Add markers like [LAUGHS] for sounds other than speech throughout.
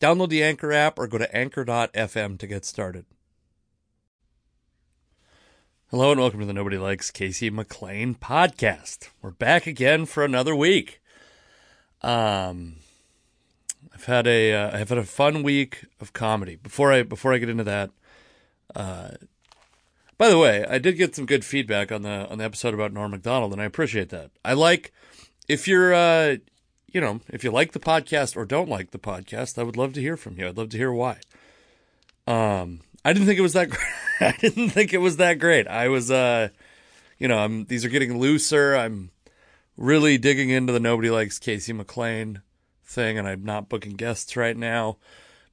Download the Anchor app or go to anchor.fm to get started. Hello and welcome to the Nobody Likes Casey McLain podcast. We're back again for another week. Um, I've had a uh, I've had a fun week of comedy. Before I before I get into that, uh, by the way, I did get some good feedback on the on the episode about Norm Macdonald, and I appreciate that. I like if you're uh, you know, if you like the podcast or don't like the podcast, I would love to hear from you. I'd love to hear why. Um, I didn't think it was that. [LAUGHS] Great. I didn't think it was that great. I was, uh, you know, I'm. These are getting looser. I'm really digging into the nobody likes Casey McLain thing, and I'm not booking guests right now.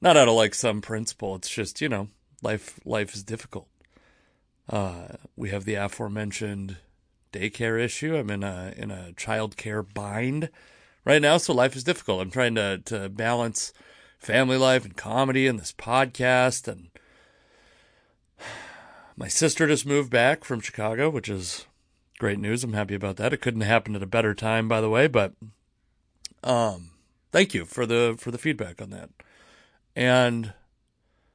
Not out of like some principle. It's just you know, life life is difficult. Uh, we have the aforementioned daycare issue. I'm in a in a child care bind right now, so life is difficult. I'm trying to to balance family life and comedy and this podcast and my sister just moved back from Chicago, which is great news. I'm happy about that. It couldn't happen at a better time, by the way, but um thank you for the for the feedback on that. And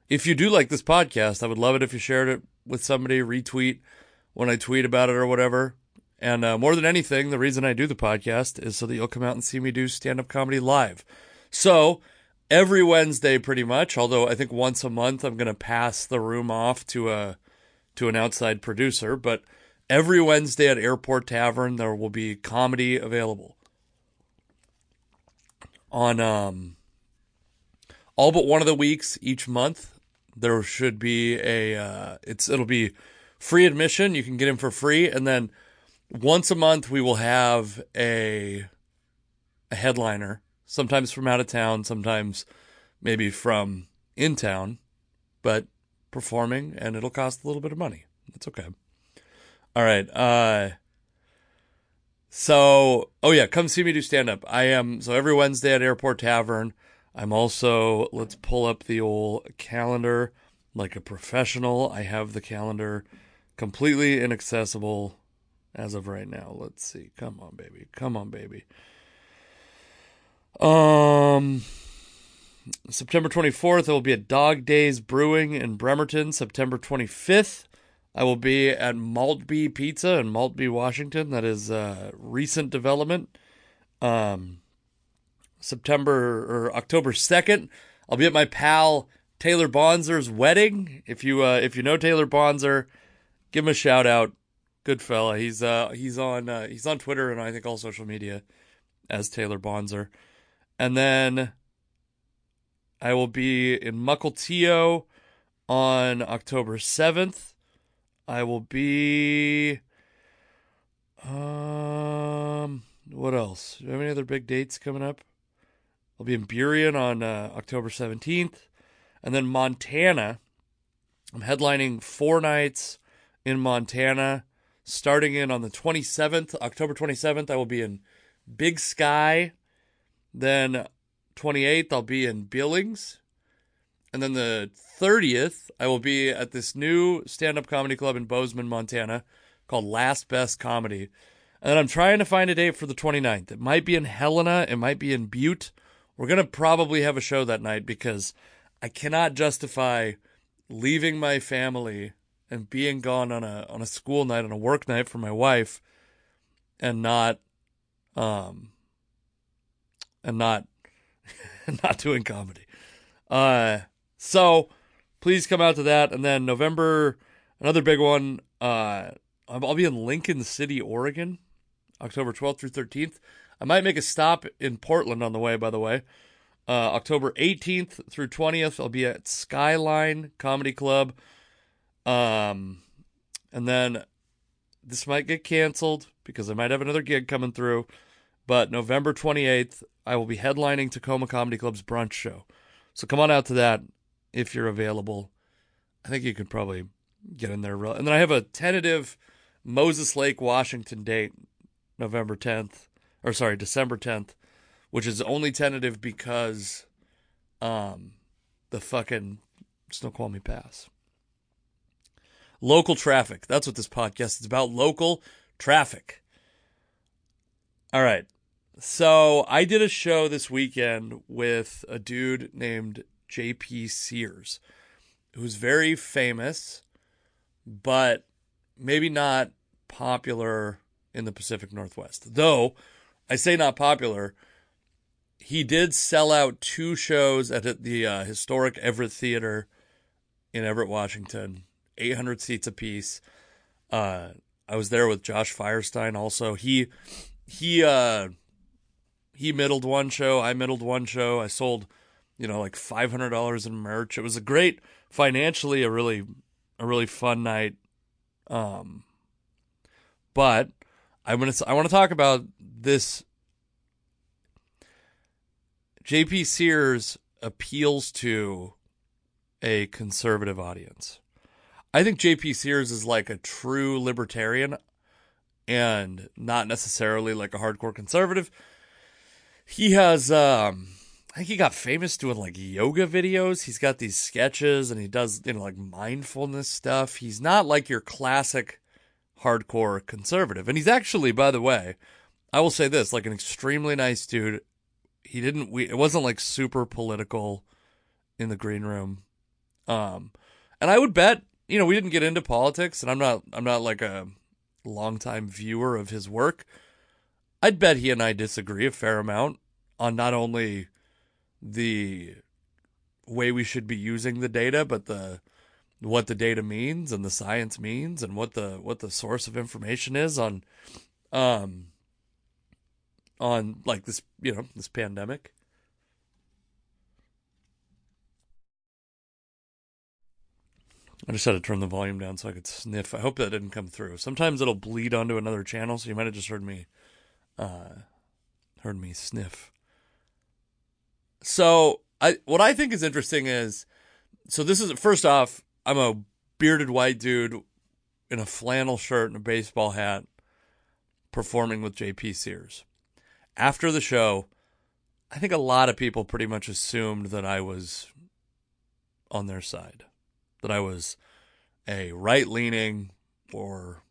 if you do like this podcast, I would love it if you shared it with somebody, retweet when I tweet about it or whatever. And uh, more than anything, the reason I do the podcast is so that you'll come out and see me do stand up comedy live. So every Wednesday, pretty much, although I think once a month I'm going to pass the room off to a to an outside producer, but every Wednesday at Airport Tavern there will be comedy available. On um all but one of the weeks each month there should be a uh, it's it'll be free admission, you can get in for free and then once a month we will have a a headliner, sometimes from out of town, sometimes maybe from in town, but performing and it'll cost a little bit of money. That's okay. All right. Uh so oh yeah, come see me do stand up. I am so every Wednesday at Airport Tavern. I'm also let's pull up the old calendar like a professional. I have the calendar completely inaccessible as of right now. Let's see. Come on, baby. Come on, baby. Um September 24th, I will be at Dog Days Brewing in Bremerton. September 25th, I will be at Maltby Pizza in Maltby, Washington. That is a recent development. Um, September or October 2nd, I'll be at my pal Taylor Bonzer's wedding. If you uh, if you know Taylor Bonzer, give him a shout out. Good fella. He's uh he's on uh, he's on Twitter and I think all social media as Taylor Bonzer. And then I will be in Mukilteo on October 7th. I will be um what else? Do you have any other big dates coming up? I'll be in Burien on uh, October 17th and then Montana. I'm headlining four nights in Montana starting in on the 27th, October 27th. I will be in Big Sky. Then 28th, I'll be in Billings. And then the 30th, I will be at this new stand up comedy club in Bozeman, Montana called Last Best Comedy. And I'm trying to find a date for the 29th. It might be in Helena, it might be in Butte. We're going to probably have a show that night because I cannot justify leaving my family and being gone on a on a school night on a work night for my wife and not um and not [LAUGHS] not doing comedy. Uh, so please come out to that. And then November, another big one. Uh, I'll be in Lincoln City, Oregon, October 12th through 13th. I might make a stop in Portland on the way, by the way. Uh, October 18th through 20th, I'll be at Skyline Comedy Club. Um, and then this might get canceled because I might have another gig coming through. But November 28th, I will be headlining Tacoma Comedy Club's brunch show. So come on out to that if you're available. I think you could probably get in there. And then I have a tentative Moses Lake, Washington date, November 10th, or sorry, December 10th, which is only tentative because um the fucking Snoqualmie Pass. Local traffic. That's what this podcast is about. Local traffic. All right. So I did a show this weekend with a dude named JP Sears, who's very famous, but maybe not popular in the Pacific Northwest. Though I say not popular, he did sell out two shows at the uh, historic Everett Theater in Everett, Washington, 800 seats apiece. Uh, I was there with Josh Firestein. Also, he he uh, he middled one show. I middled one show. I sold, you know, like five hundred dollars in merch. It was a great financially a really a really fun night. Um, but I'm gonna I want to talk about this. JP Sears appeals to a conservative audience. I think JP Sears is like a true libertarian and not necessarily like a hardcore conservative. He has um I think he got famous doing like yoga videos. He's got these sketches and he does, you know, like mindfulness stuff. He's not like your classic hardcore conservative. And he's actually, by the way, I will say this, like an extremely nice dude. He didn't we it wasn't like super political in the green room. Um and I would bet, you know, we didn't get into politics and I'm not I'm not like a longtime viewer of his work. I'd bet he and I disagree a fair amount on not only the way we should be using the data, but the what the data means and the science means and what the what the source of information is on um on like this you know this pandemic I just had to turn the volume down so I could sniff. I hope that didn't come through. Sometimes it'll bleed onto another channel, so you might have just heard me uh heard me sniff. So I what I think is interesting is so this is first off, I'm a bearded white dude in a flannel shirt and a baseball hat performing with JP Sears. After the show, I think a lot of people pretty much assumed that I was on their side. That I was a right leaning or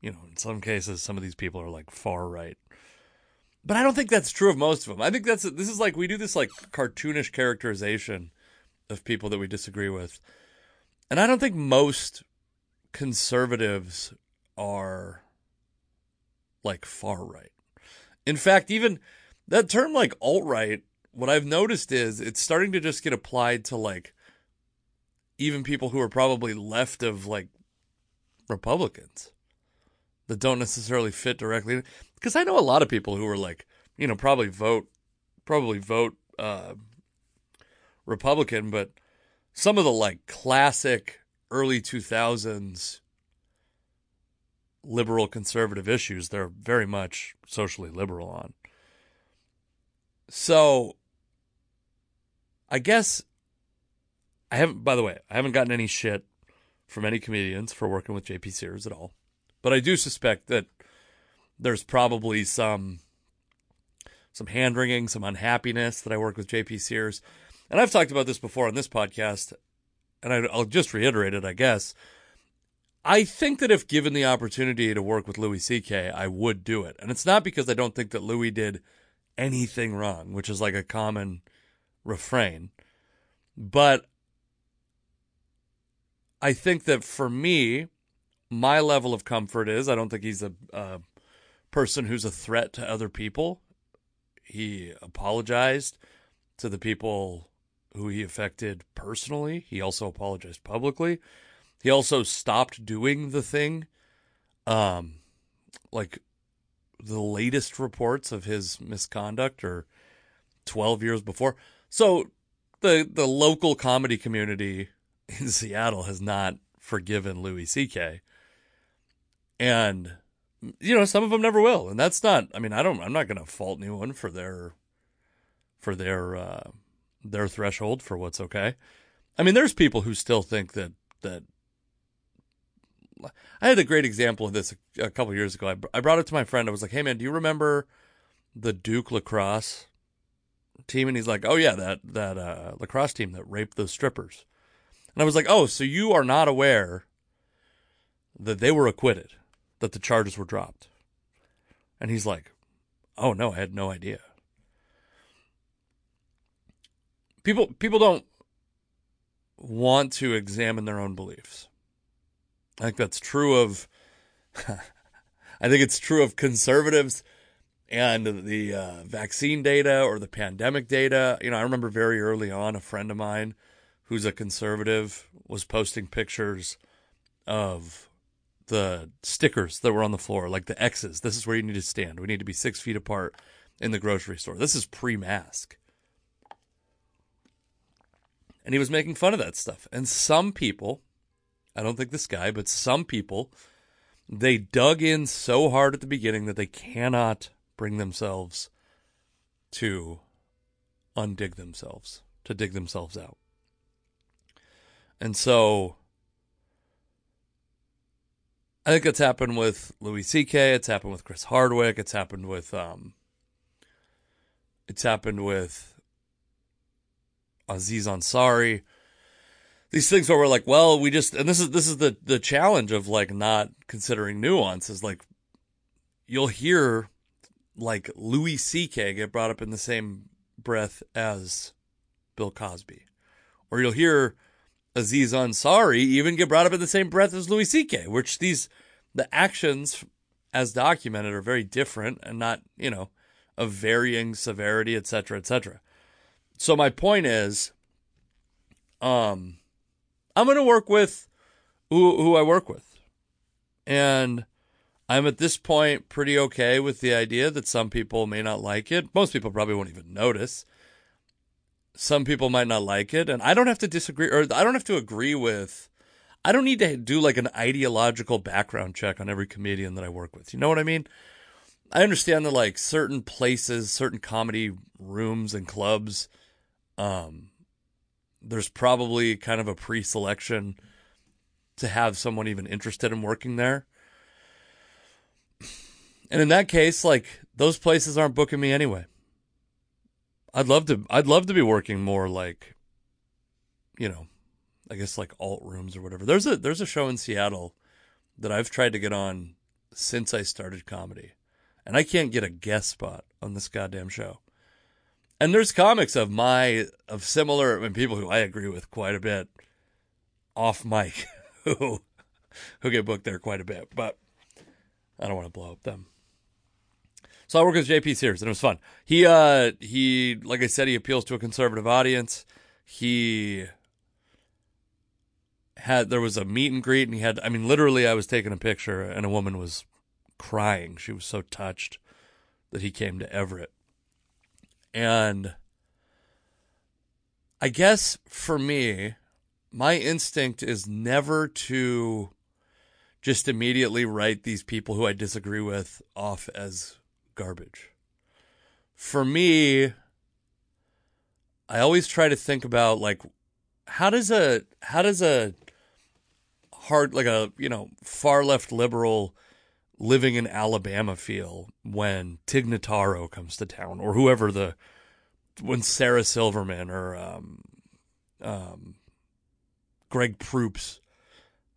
you know, in some cases some of these people are like far right but I don't think that's true of most of them. I think that's this is like we do this like cartoonish characterization of people that we disagree with. And I don't think most conservatives are like far right. In fact, even that term like alt right, what I've noticed is it's starting to just get applied to like even people who are probably left of like Republicans that don't necessarily fit directly because I know a lot of people who are like, you know, probably vote, probably vote uh, Republican, but some of the like classic early 2000s liberal conservative issues, they're very much socially liberal on. So I guess I haven't, by the way, I haven't gotten any shit from any comedians for working with JP Sears at all. But I do suspect that there's probably some some hand wringing, some unhappiness that I work with JP Sears. And I've talked about this before on this podcast, and I, will just reiterate it, I guess. I think that if given the opportunity to work with Louis C.K., I would do it. And it's not because I don't think that Louis did anything wrong, which is like a common refrain. But I think that for me, my level of comfort is I don't think he's a, a person who's a threat to other people. He apologized to the people who he affected personally. He also apologized publicly. He also stopped doing the thing Um, like the latest reports of his misconduct are 12 years before. So the the local comedy community in Seattle has not forgiven Louis C.K. And you know, some of them never will, and that's not. I mean, I don't. I'm not going to fault anyone for their for their uh, their threshold for what's okay. I mean, there's people who still think that that. I had a great example of this a, a couple years ago. I, I brought it to my friend. I was like, "Hey, man, do you remember the Duke lacrosse team?" And he's like, "Oh yeah, that that uh, lacrosse team that raped those strippers." And I was like, "Oh, so you are not aware that they were acquitted, that the charges were dropped?" And he's like, "Oh no, I had no idea." People people don't want to examine their own beliefs. I think that's true of [LAUGHS] I think it's true of conservatives and the uh, vaccine data or the pandemic data. You know, I remember very early on a friend of mine who's a conservative was posting pictures of the stickers that were on the floor, like the X's. This is where you need to stand. We need to be six feet apart in the grocery store. This is pre mask. And he was making fun of that stuff. And some people, I don't think this guy, but some people, they dug in so hard at the beginning that they cannot bring themselves to undig themselves, to dig themselves out. And so I think it's happened with Louis C.K. It's happened with Chris Hardwick. It's happened with um, it's happened with Aziz Ansari. These things where we're like, well, we just and this is this is the the challenge of like not considering nuance is like you'll hear like Louis C.K. get brought up in the same breath as Bill Cosby, or you'll hear Aziz Ansari even get brought up in the same breath as Louis C.K., which these the actions as documented are very different and not, you know, of varying severity, et cetera, et cetera. So my point is, um, I'm going to work with who, who I work with. And I'm at this point pretty okay with the idea that some people may not like it. Most people probably won't even notice some people might not like it, and I don't have to disagree or I don't have to agree with. I don't need to do like an ideological background check on every comedian that I work with. You know what I mean? I understand that like certain places, certain comedy rooms and clubs, um, there's probably kind of a pre-selection to have someone even interested in working there. And in that case, like those places aren't booking me anyway. I'd love to. I'd love to be working more like, you know, I guess like alt rooms or whatever. There's a there's a show in Seattle that I've tried to get on since I started comedy, and I can't get a guest spot on this goddamn show. And there's comics of my of similar mean, people who I agree with quite a bit off mic [LAUGHS] who who get booked there quite a bit, but I don't want to blow up them. So I work with JP Sears, and it was fun. He, uh, he, like I said, he appeals to a conservative audience. He had there was a meet and greet, and he had, I mean, literally, I was taking a picture, and a woman was crying. She was so touched that he came to Everett, and I guess for me, my instinct is never to just immediately write these people who I disagree with off as garbage. For me, I always try to think about like how does a how does a hard like a you know far left liberal living in Alabama feel when Tig Notaro comes to town or whoever the when Sarah Silverman or um, um, Greg Proops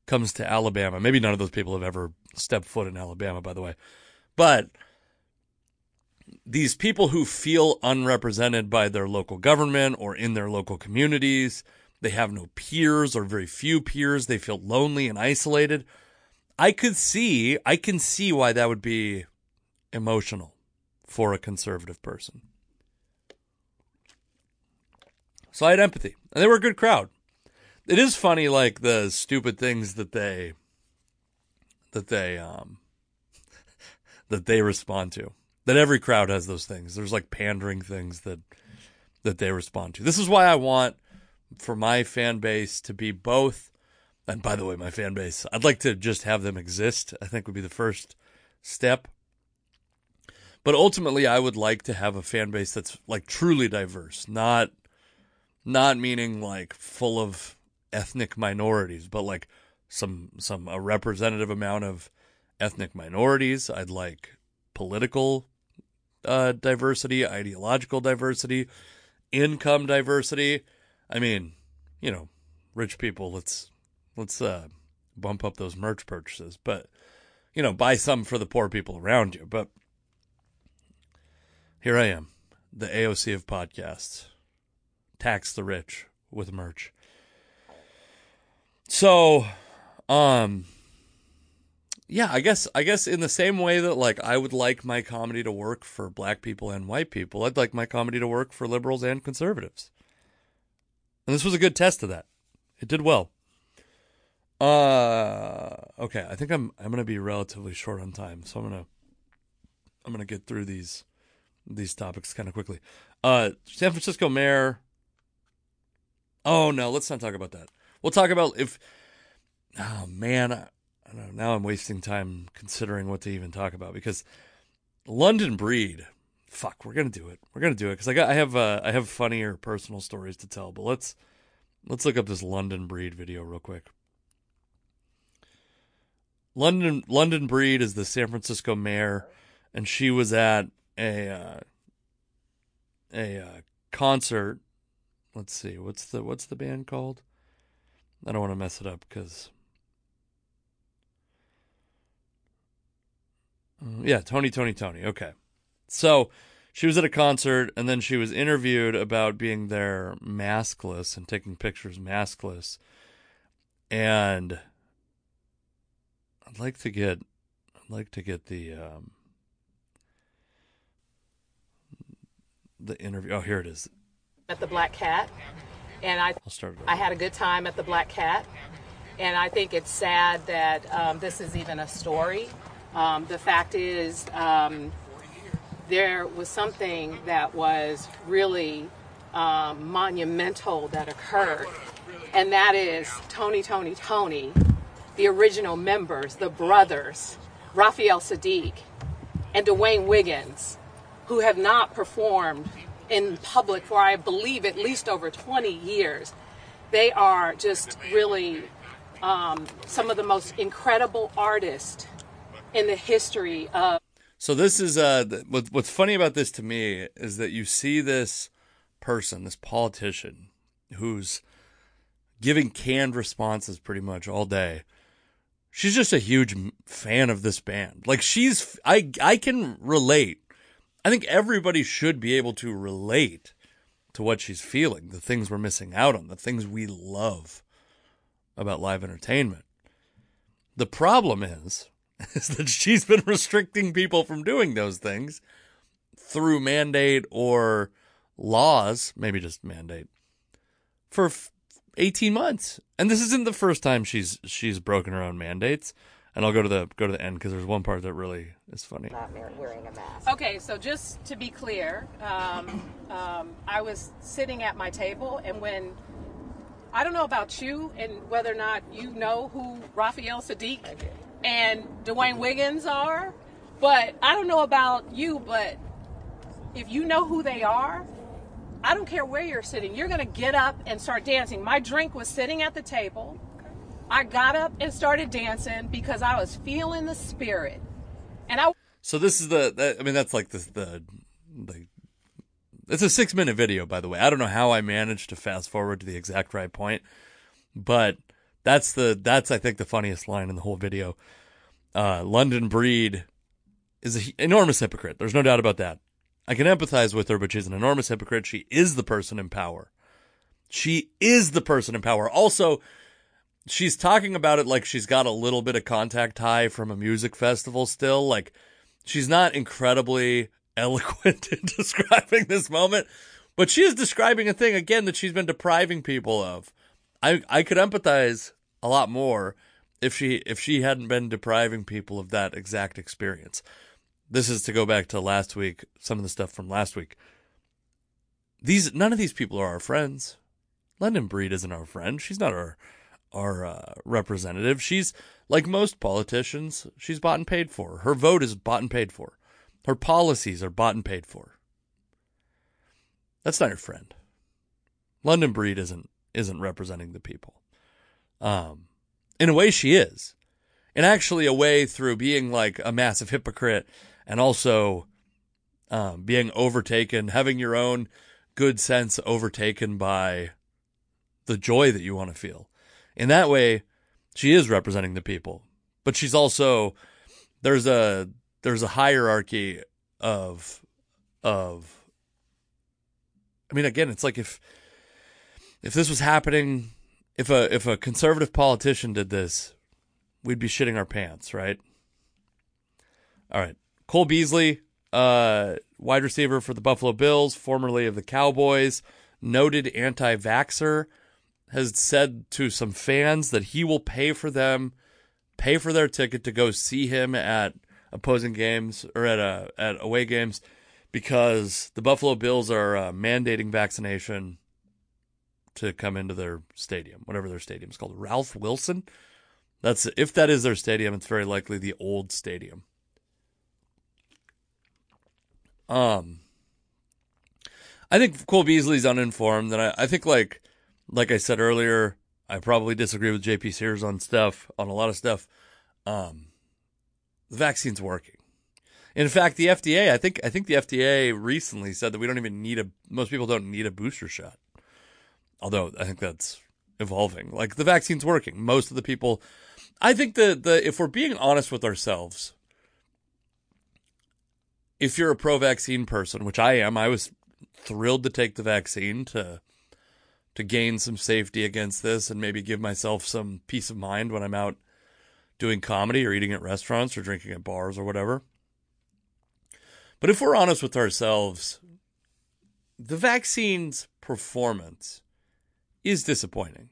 comes to Alabama. Maybe none of those people have ever stepped foot in Alabama, by the way. But these people who feel unrepresented by their local government or in their local communities, they have no peers or very few peers, they feel lonely and isolated. I could see, I can see why that would be emotional for a conservative person. So I had empathy, and they were a good crowd. It is funny, like the stupid things that they that they um [LAUGHS] that they respond to. That every crowd has those things. There's like pandering things that that they respond to. This is why I want for my fan base to be both and by the way, my fan base, I'd like to just have them exist. I think would be the first step. But ultimately, I would like to have a fan base that's like truly diverse, not not meaning like full of ethnic minorities, but like some some a representative amount of ethnic minorities. I'd like political uh, diversity, ideological diversity, income diversity. I mean, you know, rich people. Let's let's uh, bump up those merch purchases, but you know, buy some for the poor people around you. But here I am, the AOC of podcasts, tax the rich with merch. So, um, yeah, I guess I guess in the same way that like I would like my comedy to work for black people and white people, I'd like my comedy to work for liberals and conservatives. And this was a good test of that. It did well. Uh okay, I think I'm I'm going to be relatively short on time, so I'm going to I'm going to get through these these topics kind of quickly. Uh San Francisco mayor Oh no, let's not talk about that. We'll talk about if Oh man, know. Now I'm wasting time considering what to even talk about because London Breed. Fuck, we're gonna do it. We're gonna do it because I got I have uh, I have funnier personal stories to tell. But let's let's look up this London Breed video real quick. London London Breed is the San Francisco mayor, and she was at a uh, a uh, concert. Let's see, what's the what's the band called? I don't want to mess it up because yeah, Tony, Tony, Tony. Okay. So she was at a concert and then she was interviewed about being there maskless and taking pictures maskless. And I'd like to get I'd like to get the um the interview. Oh, here it is. At the Black Cat, and I I'll start I had a good time at the Black Cat, and I think it's sad that um, this is even a story. Um, the fact is, um, there was something that was really um, monumental that occurred, and that is Tony, Tony, Tony, the original members, the brothers, Raphael Saadiq and Dwayne Wiggins, who have not performed in public for, I believe, at least over 20 years. They are just really um, some of the most incredible artists in the history of. So this is uh what, what's funny about this to me is that you see this person, this politician who's giving canned responses pretty much all day. She's just a huge fan of this band. Like she's I I can relate. I think everybody should be able to relate to what she's feeling, the things we're missing out on, the things we love about live entertainment. The problem is [LAUGHS] is that she's been restricting people from doing those things through mandate or laws, maybe just mandate, for f- 18 months. And this isn't the first time she's she's broken her own mandates. And I'll go to the go to the end because there's one part that really is funny. not wearing a mask. Okay, so just to be clear, um, um, I was sitting at my table, and when I don't know about you and whether or not you know who Raphael Saadiq and Dwayne Wiggins are, but I don't know about you, but if you know who they are, I don't care where you're sitting, you're gonna get up and start dancing. My drink was sitting at the table. I got up and started dancing because I was feeling the spirit. And I So this is the I mean that's like the the the it's a 6 minute video by the way. I don't know how I managed to fast forward to the exact right point, but that's the that's I think the funniest line in the whole video. Uh London Breed is an enormous hypocrite. There's no doubt about that. I can empathize with her, but she's an enormous hypocrite. She is the person in power. She is the person in power. Also, she's talking about it like she's got a little bit of contact high from a music festival still. Like she's not incredibly [LAUGHS] eloquent in [LAUGHS] describing this moment, but she is describing a thing again that she's been depriving people of. I I could empathize a lot more if she if she hadn't been depriving people of that exact experience. This is to go back to last week, some of the stuff from last week. These none of these people are our friends. London Breed isn't our friend. She's not our our uh, representative. She's like most politicians. She's bought and paid for. Her vote is bought and paid for. Her policies are bought and paid for. That's not your friend. London Breed isn't isn't representing the people. Um, in a way, she is, and actually, a way through being like a massive hypocrite and also um, being overtaken, having your own good sense overtaken by the joy that you want to feel. In that way, she is representing the people, but she's also there's a there's a hierarchy of of I mean again, it's like if if this was happening if a if a conservative politician did this, we'd be shitting our pants, right? All right. Cole Beasley, uh, wide receiver for the Buffalo Bills, formerly of the Cowboys, noted anti vaxxer, has said to some fans that he will pay for them, pay for their ticket to go see him at opposing games or at uh, at away games because the Buffalo Bills are uh, mandating vaccination to come into their stadium, whatever their stadium is called. Ralph Wilson. That's if that is their stadium, it's very likely the old stadium. Um, I think Cole Beasley's uninformed, and I, I think like like I said earlier, I probably disagree with JP Sears on stuff on a lot of stuff. Um, the vaccine's working. In fact, the FDA, I think I think the FDA recently said that we don't even need a most people don't need a booster shot. Although I think that's evolving. Like the vaccine's working. Most of the people I think the the if we're being honest with ourselves, if you're a pro vaccine person, which I am, I was thrilled to take the vaccine to to gain some safety against this and maybe give myself some peace of mind when I'm out doing comedy or eating at restaurants or drinking at bars or whatever. But if we're honest with ourselves, the vaccine's performance is disappointing.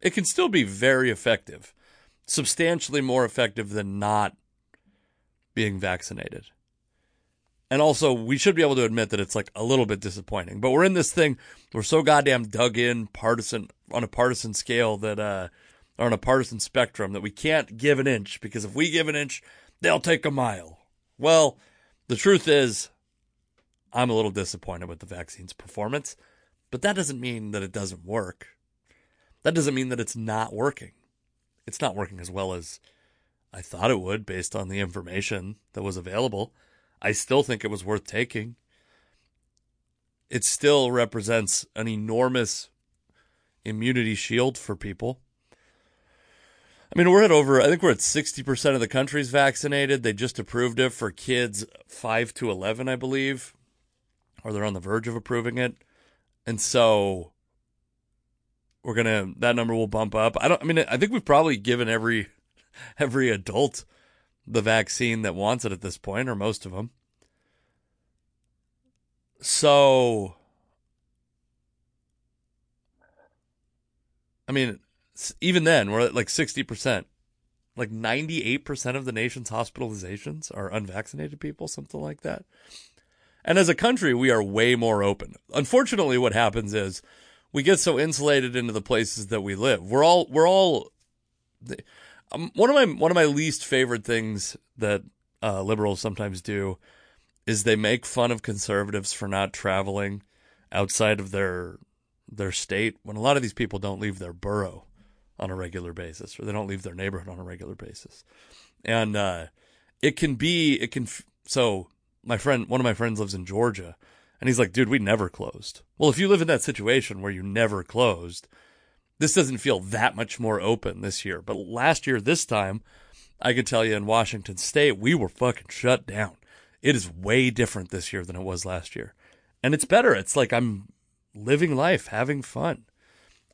It can still be very effective, substantially more effective than not being vaccinated. And also, we should be able to admit that it's like a little bit disappointing. But we're in this thing, we're so goddamn dug in partisan on a partisan scale that uh or on a partisan spectrum that we can't give an inch because if we give an inch, they'll take a mile. Well, the truth is I'm a little disappointed with the vaccine's performance. But that doesn't mean that it doesn't work. That doesn't mean that it's not working. It's not working as well as I thought it would based on the information that was available. I still think it was worth taking. It still represents an enormous immunity shield for people. I mean, we're at over, I think we're at 60% of the country's vaccinated. They just approved it for kids 5 to 11, I believe, or they're on the verge of approving it. And so we're gonna that number will bump up. I don't I mean I think we've probably given every [LAUGHS] every adult the vaccine that wants it at this point, or most of them. So I mean, even then, we're at like 60%. Like 98% of the nation's hospitalizations are unvaccinated people, something like that. And as a country, we are way more open. Unfortunately, what happens is we get so insulated into the places that we live. We're all we're all um, one of my one of my least favorite things that uh, liberals sometimes do is they make fun of conservatives for not traveling outside of their their state when a lot of these people don't leave their borough on a regular basis or they don't leave their neighborhood on a regular basis and uh, it can be it can so my friend, one of my friends lives in Georgia, and he's like, dude, we never closed. Well, if you live in that situation where you never closed, this doesn't feel that much more open this year. But last year, this time, I could tell you in Washington State, we were fucking shut down. It is way different this year than it was last year. And it's better. It's like I'm living life, having fun.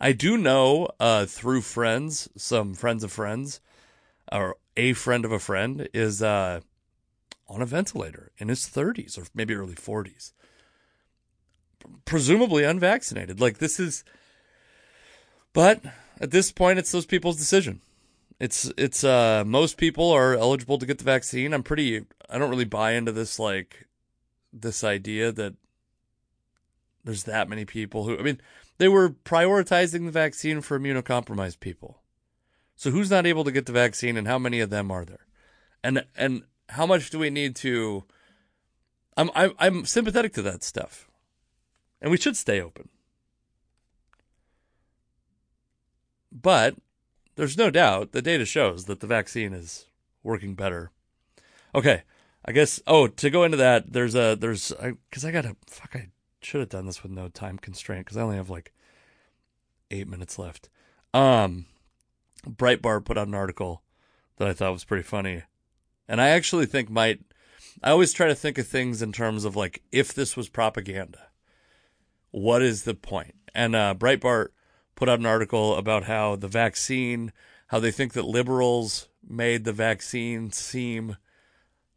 I do know uh, through friends, some friends of friends, or a friend of a friend is uh, on a ventilator in his 30s or maybe early 40s, presumably unvaccinated. Like this is, but at this point, it's those people's decision. it's it's uh most people are eligible to get the vaccine. I'm pretty I don't really buy into this like this idea that there's that many people who I mean they were prioritizing the vaccine for immunocompromised people. So who's not able to get the vaccine and how many of them are there? And and how much do we need to I'm I'm I'm sympathetic to that stuff. And we should stay open. But there's no doubt the data shows that the vaccine is working better. Okay, I guess. Oh, to go into that, there's a there's because I, I got to fuck. I should have done this with no time constraint because I only have like eight minutes left. Um, Breitbart put out an article that I thought was pretty funny, and I actually think might. I always try to think of things in terms of like if this was propaganda, what is the point? And uh, Breitbart put out an article about how the vaccine, how they think that liberals made the vaccine seem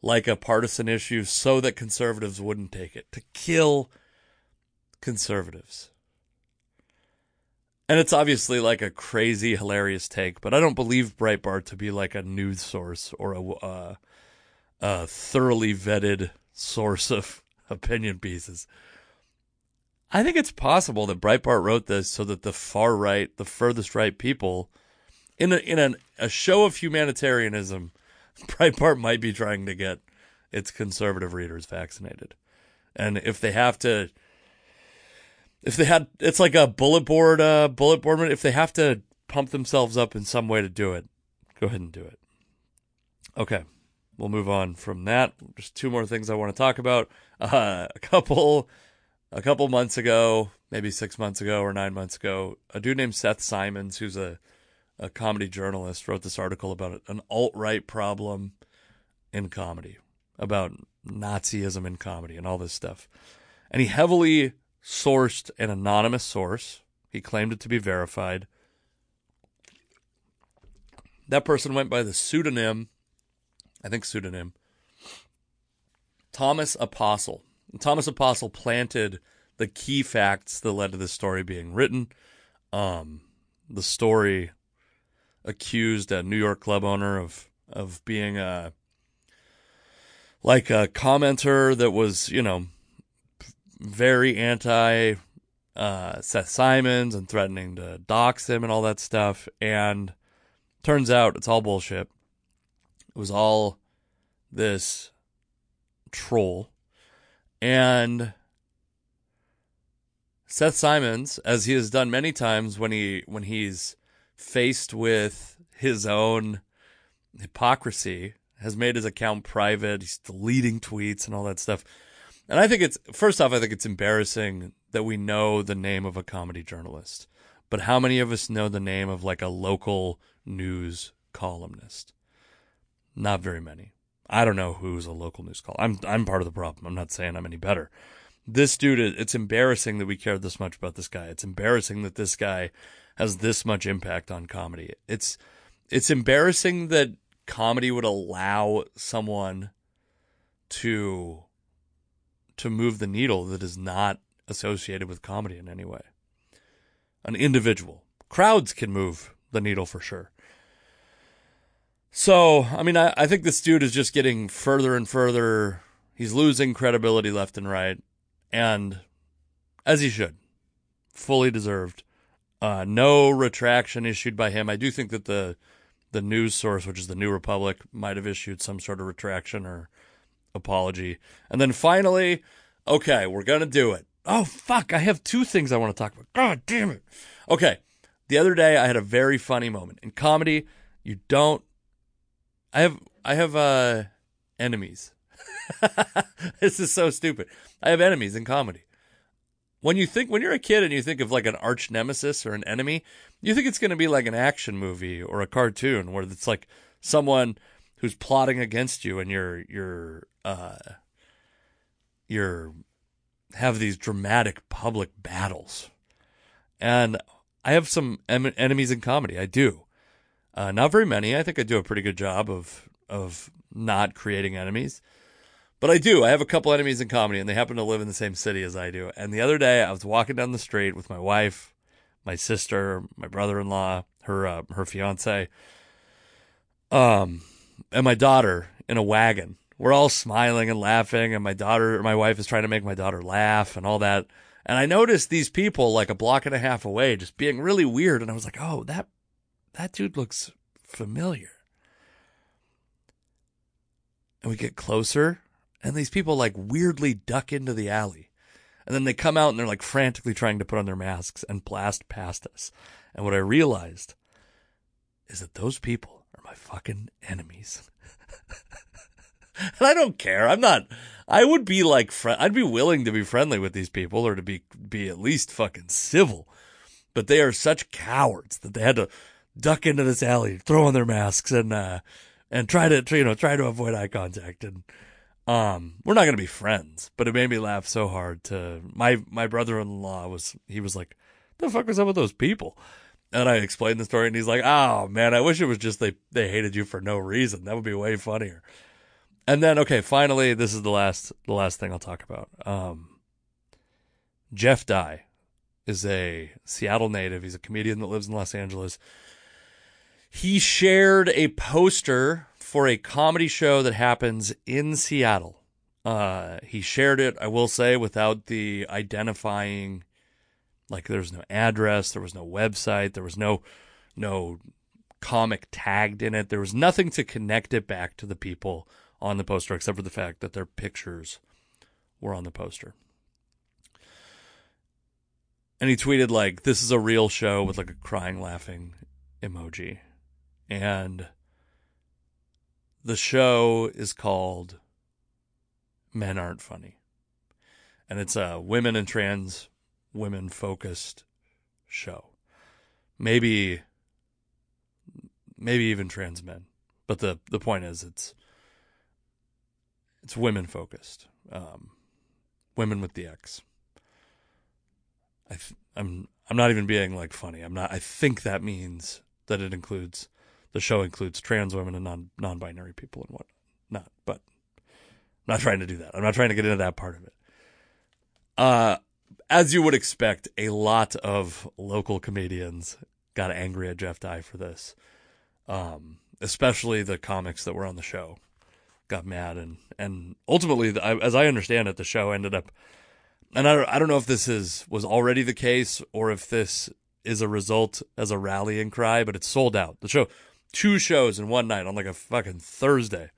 like a partisan issue so that conservatives wouldn't take it, to kill conservatives. And it's obviously like a crazy, hilarious take, but I don't believe Breitbart to be like a news source or a, uh, a thoroughly vetted source of [LAUGHS] opinion pieces. I think it's possible that Breitbart wrote this so that the far right, the furthest right people, in a, in an, a show of humanitarianism, [LAUGHS] Breitbart might be trying to get its conservative readers vaccinated, and if they have to, if they had, it's like a bullet board, uh, bullet board. If they have to pump themselves up in some way to do it, go ahead and do it. Okay, we'll move on from that. Just two more things I want to talk about. [LAUGHS] Uh, a couple a couple months ago, maybe six months ago or nine months ago, a dude named Seth Simons, who's a, a comedy journalist, wrote this article about an alt right problem in comedy, about Nazism in comedy and all this stuff. And he heavily sourced an anonymous source. He claimed it to be verified. That person went by the pseudonym, I think pseudonym, Thomas Apostle. Thomas Apostle planted the key facts that led to this story being written. Um, the story accused a New York club owner of of being a like a commenter that was, you know, very anti uh, Seth Simons and threatening to dox him and all that stuff. And turns out it's all bullshit. It was all this troll and Seth Simons, as he has done many times when he when he's faced with his own hypocrisy, has made his account private. He's deleting tweets and all that stuff. And I think it's first off, I think it's embarrassing that we know the name of a comedy journalist. But how many of us know the name of like a local news columnist? Not very many. I don't know who's a local news call. I'm I'm part of the problem. I'm not saying I'm any better. This dude, it's embarrassing that we care this much about this guy. It's embarrassing that this guy has this much impact on comedy. It's it's embarrassing that comedy would allow someone to to move the needle that is not associated with comedy in any way. An individual. Crowds can move the needle for sure. So, I mean, I, I think this dude is just getting further and further. He's losing credibility left and right, and as he should, fully deserved. Uh, no retraction issued by him. I do think that the the news source, which is the New Republic, might have issued some sort of retraction or apology. And then finally, okay, we're gonna do it. Oh fuck, I have two things I want to talk about. God damn it. Okay. The other day I had a very funny moment. In comedy, you don't I have I have uh enemies. [LAUGHS] this is so stupid. I have enemies in comedy. When you think when you're a kid and you think of like an arch nemesis or an enemy, you think it's going to be like an action movie or a cartoon where it's like someone who's plotting against you and you're you're uh you're have these dramatic public battles. And I have some em- enemies in comedy. I do. Uh, not very many. I think I do a pretty good job of of not creating enemies. But I do. I have a couple enemies in comedy, and they happen to live in the same city as I do. And the other day, I was walking down the street with my wife, my sister, my brother-in-law, her uh, her fiance, Um, and my daughter in a wagon. We're all smiling and laughing, and my daughter, my wife is trying to make my daughter laugh and all that. And I noticed these people like a block and a half away just being really weird. And I was like, oh, that, that dude looks familiar. And we get closer, and these people like weirdly duck into the alley. And then they come out and they're like frantically trying to put on their masks and blast past us. And what I realized is that those people are my fucking enemies. [LAUGHS] [LAUGHS] and I don't care. I'm not. I would be like, fr- I'd be willing to be friendly with these people or to be be at least fucking civil. But they are such cowards that they had to duck into this alley, throw on their masks, and uh, and try to you know try to avoid eye contact. And um, we're not gonna be friends. But it made me laugh so hard. To my my brother in law was he was like, "The fuck was up with those people?" And I explained the story, and he's like, "Oh man, I wish it was just they they hated you for no reason. That would be way funnier." And then, okay, finally, this is the last the last thing I'll talk about. Um, Jeff Dye is a Seattle native. He's a comedian that lives in Los Angeles. He shared a poster for a comedy show that happens in Seattle. Uh, he shared it, I will say, without the identifying, like there was no address, there was no website, there was no no comic tagged in it. There was nothing to connect it back to the people on the poster, except for the fact that their pictures were on the poster. And he tweeted like, "This is a real show" with like a crying, laughing emoji, and the show is called "Men Aren't Funny," and it's a women and trans women focused show. Maybe, maybe even trans men, but the the point is, it's it's women focused. Um, women with the X. I th- I'm I'm not even being like funny. I'm not. I think that means that it includes the show includes trans women and non non-binary people and what not. But I'm not trying to do that. I'm not trying to get into that part of it. Uh, as you would expect, a lot of local comedians got angry at Jeff Dye for this, um, especially the comics that were on the show got mad and and ultimately as I understand it the show ended up and I don't, I don't know if this is was already the case or if this is a result as a rallying cry but it's sold out the show two shows in one night on like a fucking Thursday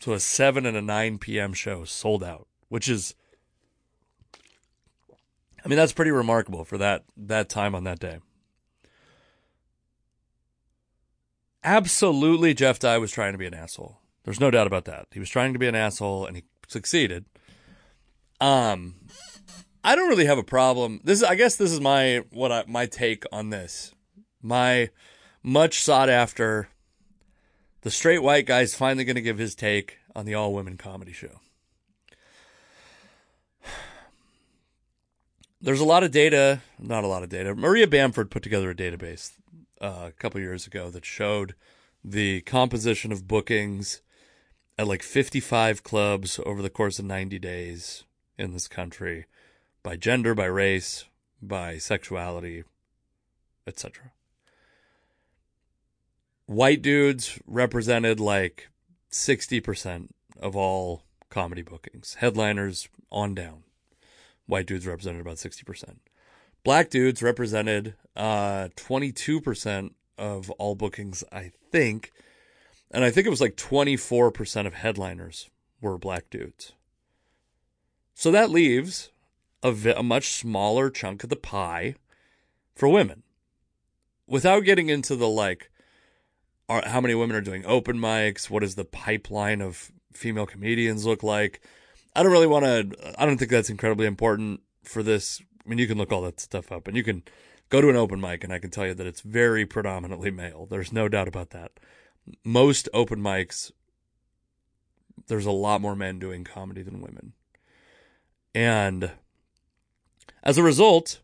so a 7 and a 9 p.m. show sold out which is I mean that's pretty remarkable for that that time on that day absolutely Jeff Dye was trying to be an asshole there's no doubt about that. He was trying to be an asshole and he succeeded. Um I don't really have a problem. This is I guess this is my what I, my take on this. My much sought after the straight white guy's finally going to give his take on the all women comedy show. There's a lot of data, not a lot of data. Maria Bamford put together a database uh, a couple years ago that showed the composition of bookings at like 55 clubs over the course of 90 days in this country by gender, by race, by sexuality, etc. White dudes represented like 60% of all comedy bookings. Headliners on down. White dudes represented about 60%. Black dudes represented uh, 22% of all bookings, I think and I think it was like 24% of headliners were black dudes. So that leaves a, vi- a much smaller chunk of the pie for women. Without getting into the like, are, how many women are doing open mics? What does the pipeline of female comedians look like? I don't really want to, I don't think that's incredibly important for this. I mean, you can look all that stuff up and you can go to an open mic and I can tell you that it's very predominantly male. There's no doubt about that most open mics, there's a lot more men doing comedy than women. And as a result,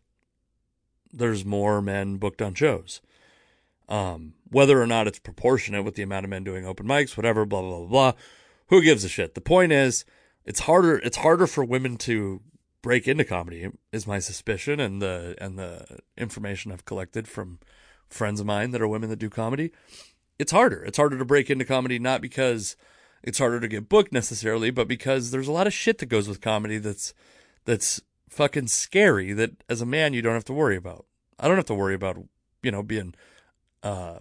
there's more men booked on shows. Um, whether or not it's proportionate with the amount of men doing open mics, whatever, blah, blah, blah, blah. Who gives a shit? The point is, it's harder, it's harder for women to break into comedy is my suspicion and the, and the information I've collected from friends of mine that are women that do comedy it's harder. It's harder to break into comedy, not because it's harder to get booked necessarily, but because there's a lot of shit that goes with comedy that's that's fucking scary that as a man you don't have to worry about. I don't have to worry about you know being uh,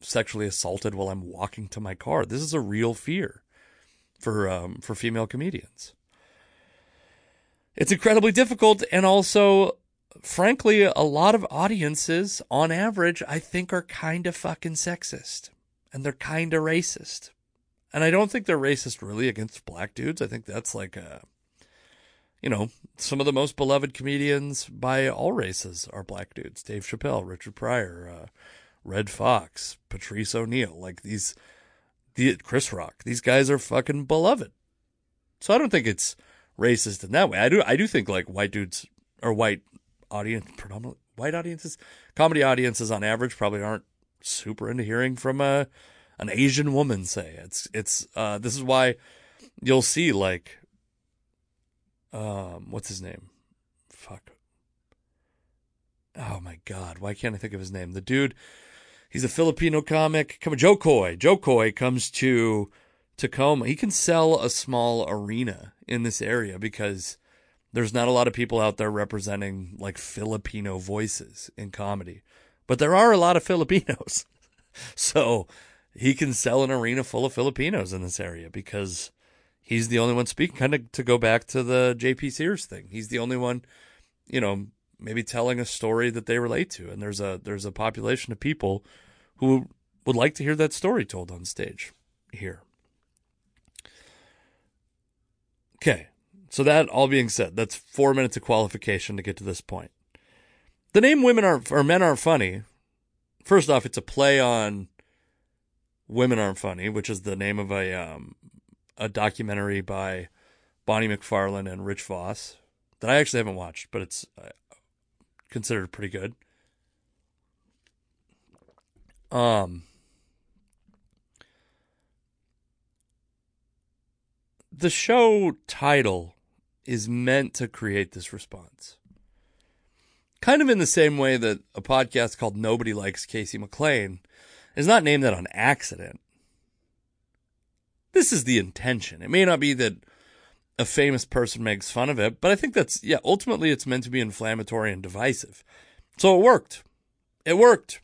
sexually assaulted while I'm walking to my car. This is a real fear for um, for female comedians. It's incredibly difficult, and also, frankly, a lot of audiences, on average, I think are kind of fucking sexist, and they're kind of racist. And I don't think they're racist really against black dudes. I think that's like a you know, some of the most beloved comedians by all races are black dudes. Dave Chappelle, Richard Pryor, uh, Redd Foxx, Patrice O'Neal, like these, the Chris Rock. These guys are fucking beloved. So I don't think it's racist in that way. I do. I do think like white dudes or white audience, predominantly white audiences, comedy audiences on average probably aren't super into hearing from a an Asian woman say. It's it's uh, this is why you'll see like um, what's his name? Fuck. Oh my god, why can't I think of his name? The dude, he's a Filipino comic. Come on, Jo Koy. Jo Koy comes to Tacoma. He can sell a small arena in this area because there's not a lot of people out there representing like Filipino voices in comedy, but there are a lot of Filipinos. [LAUGHS] so he can sell an arena full of Filipinos in this area because he's the only one speaking. Kind of to go back to the JP Sears thing, he's the only one, you know, maybe telling a story that they relate to, and there's a there's a population of people who would like to hear that story told on stage here. Okay, so that all being said, that's four minutes of qualification to get to this point. The name "Women Aren't" or "Men Aren't Funny." First off, it's a play on "Women Aren't Funny," which is the name of a um, a documentary by Bonnie McFarlane and Rich Voss that I actually haven't watched, but it's uh, considered pretty good. Um, the show title is meant to create this response. Kind of in the same way that a podcast called Nobody Likes Casey McLain is not named that on accident. This is the intention. It may not be that a famous person makes fun of it, but I think that's, yeah, ultimately it's meant to be inflammatory and divisive. So it worked. It worked.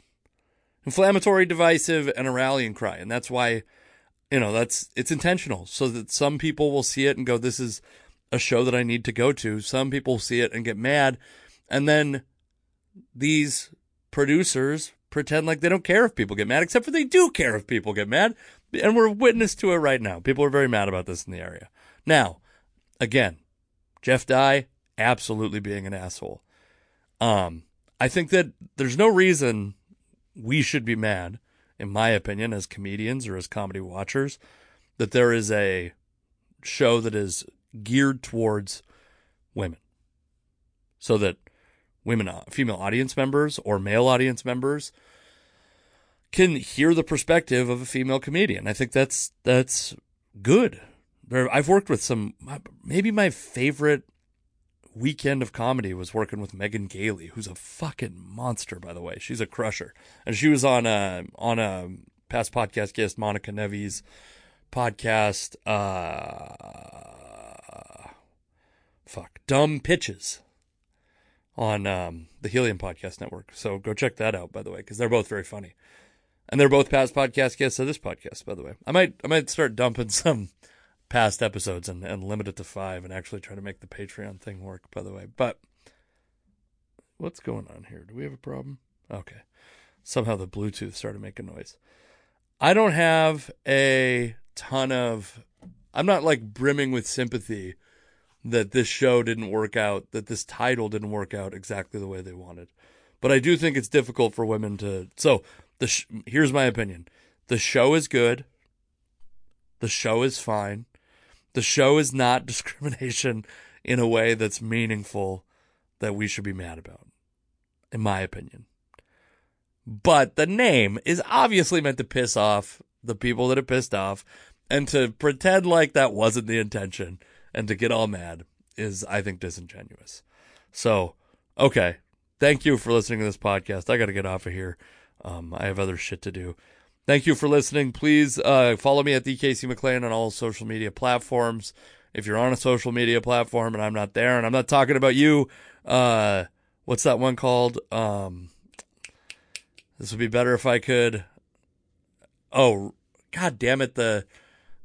Inflammatory, divisive, and a rallying cry. And that's why, you know, that's, it's intentional so that some people will see it and go, this is a show that I need to go to. Some people see it and get mad. And then these producers pretend like they don't care if people get mad, except for they do care if people get mad. And we're witness to it right now. People are very mad about this in the area. Now, again, Jeff Dye absolutely being an asshole. Um, I think that there's no reason we should be mad, in my opinion, as comedians or as comedy watchers, that there is a show that is geared towards women. So that women, uh, female audience members or male audience members can hear the perspective of a female comedian. I think that's that's good. I've worked with some maybe my favorite weekend of comedy was working with Megan Gailey, who's a fucking monster by the way. She's a crusher. And she was on a on a past podcast guest Monica Nevi's podcast uh fuck, dumb pitches on um, the Helium Podcast Network. So go check that out, by the way, because they're both very funny. And they're both past podcast guests of this podcast, by the way. I might I might start dumping some past episodes and, and limit it to five and actually try to make the Patreon thing work, by the way. But what's going on here? Do we have a problem? Okay. Somehow the Bluetooth started making noise. I don't have a ton of I'm not like brimming with sympathy that this show didn't work out, that this title didn't work out exactly the way they wanted. But I do think it's difficult for women to. So the sh- here's my opinion: the show is good. The show is fine. The show is not [LAUGHS] discrimination in a way that's meaningful that we should be mad about, in my opinion. But the name is obviously meant to piss off the people that are pissed off, and to pretend like that wasn't the intention and to get all mad is, I think, disingenuous. So, okay, thank you for listening to this podcast. I got to get off of here. Um, I have other shit to do. Thank you for listening. Please uh, follow me at Casey McLain on all social media platforms. If you're on a social media platform and I'm not there, and I'm not talking about you, uh, what's that one called? Um, this would be better if I could. Oh, god damn it! The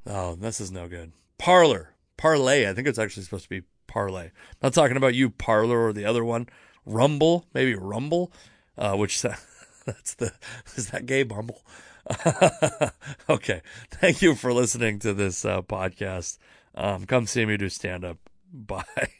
oh, this is no good. Parler, parlay. I think it's actually supposed to be parlay. I'm not talking about you, Parler, or the other one, Rumble, maybe Rumble, uh, which [LAUGHS] that's the [LAUGHS] is that gay Bumble? [LAUGHS] okay. Thank you for listening to this uh, podcast. Um, come see me do stand up. Bye.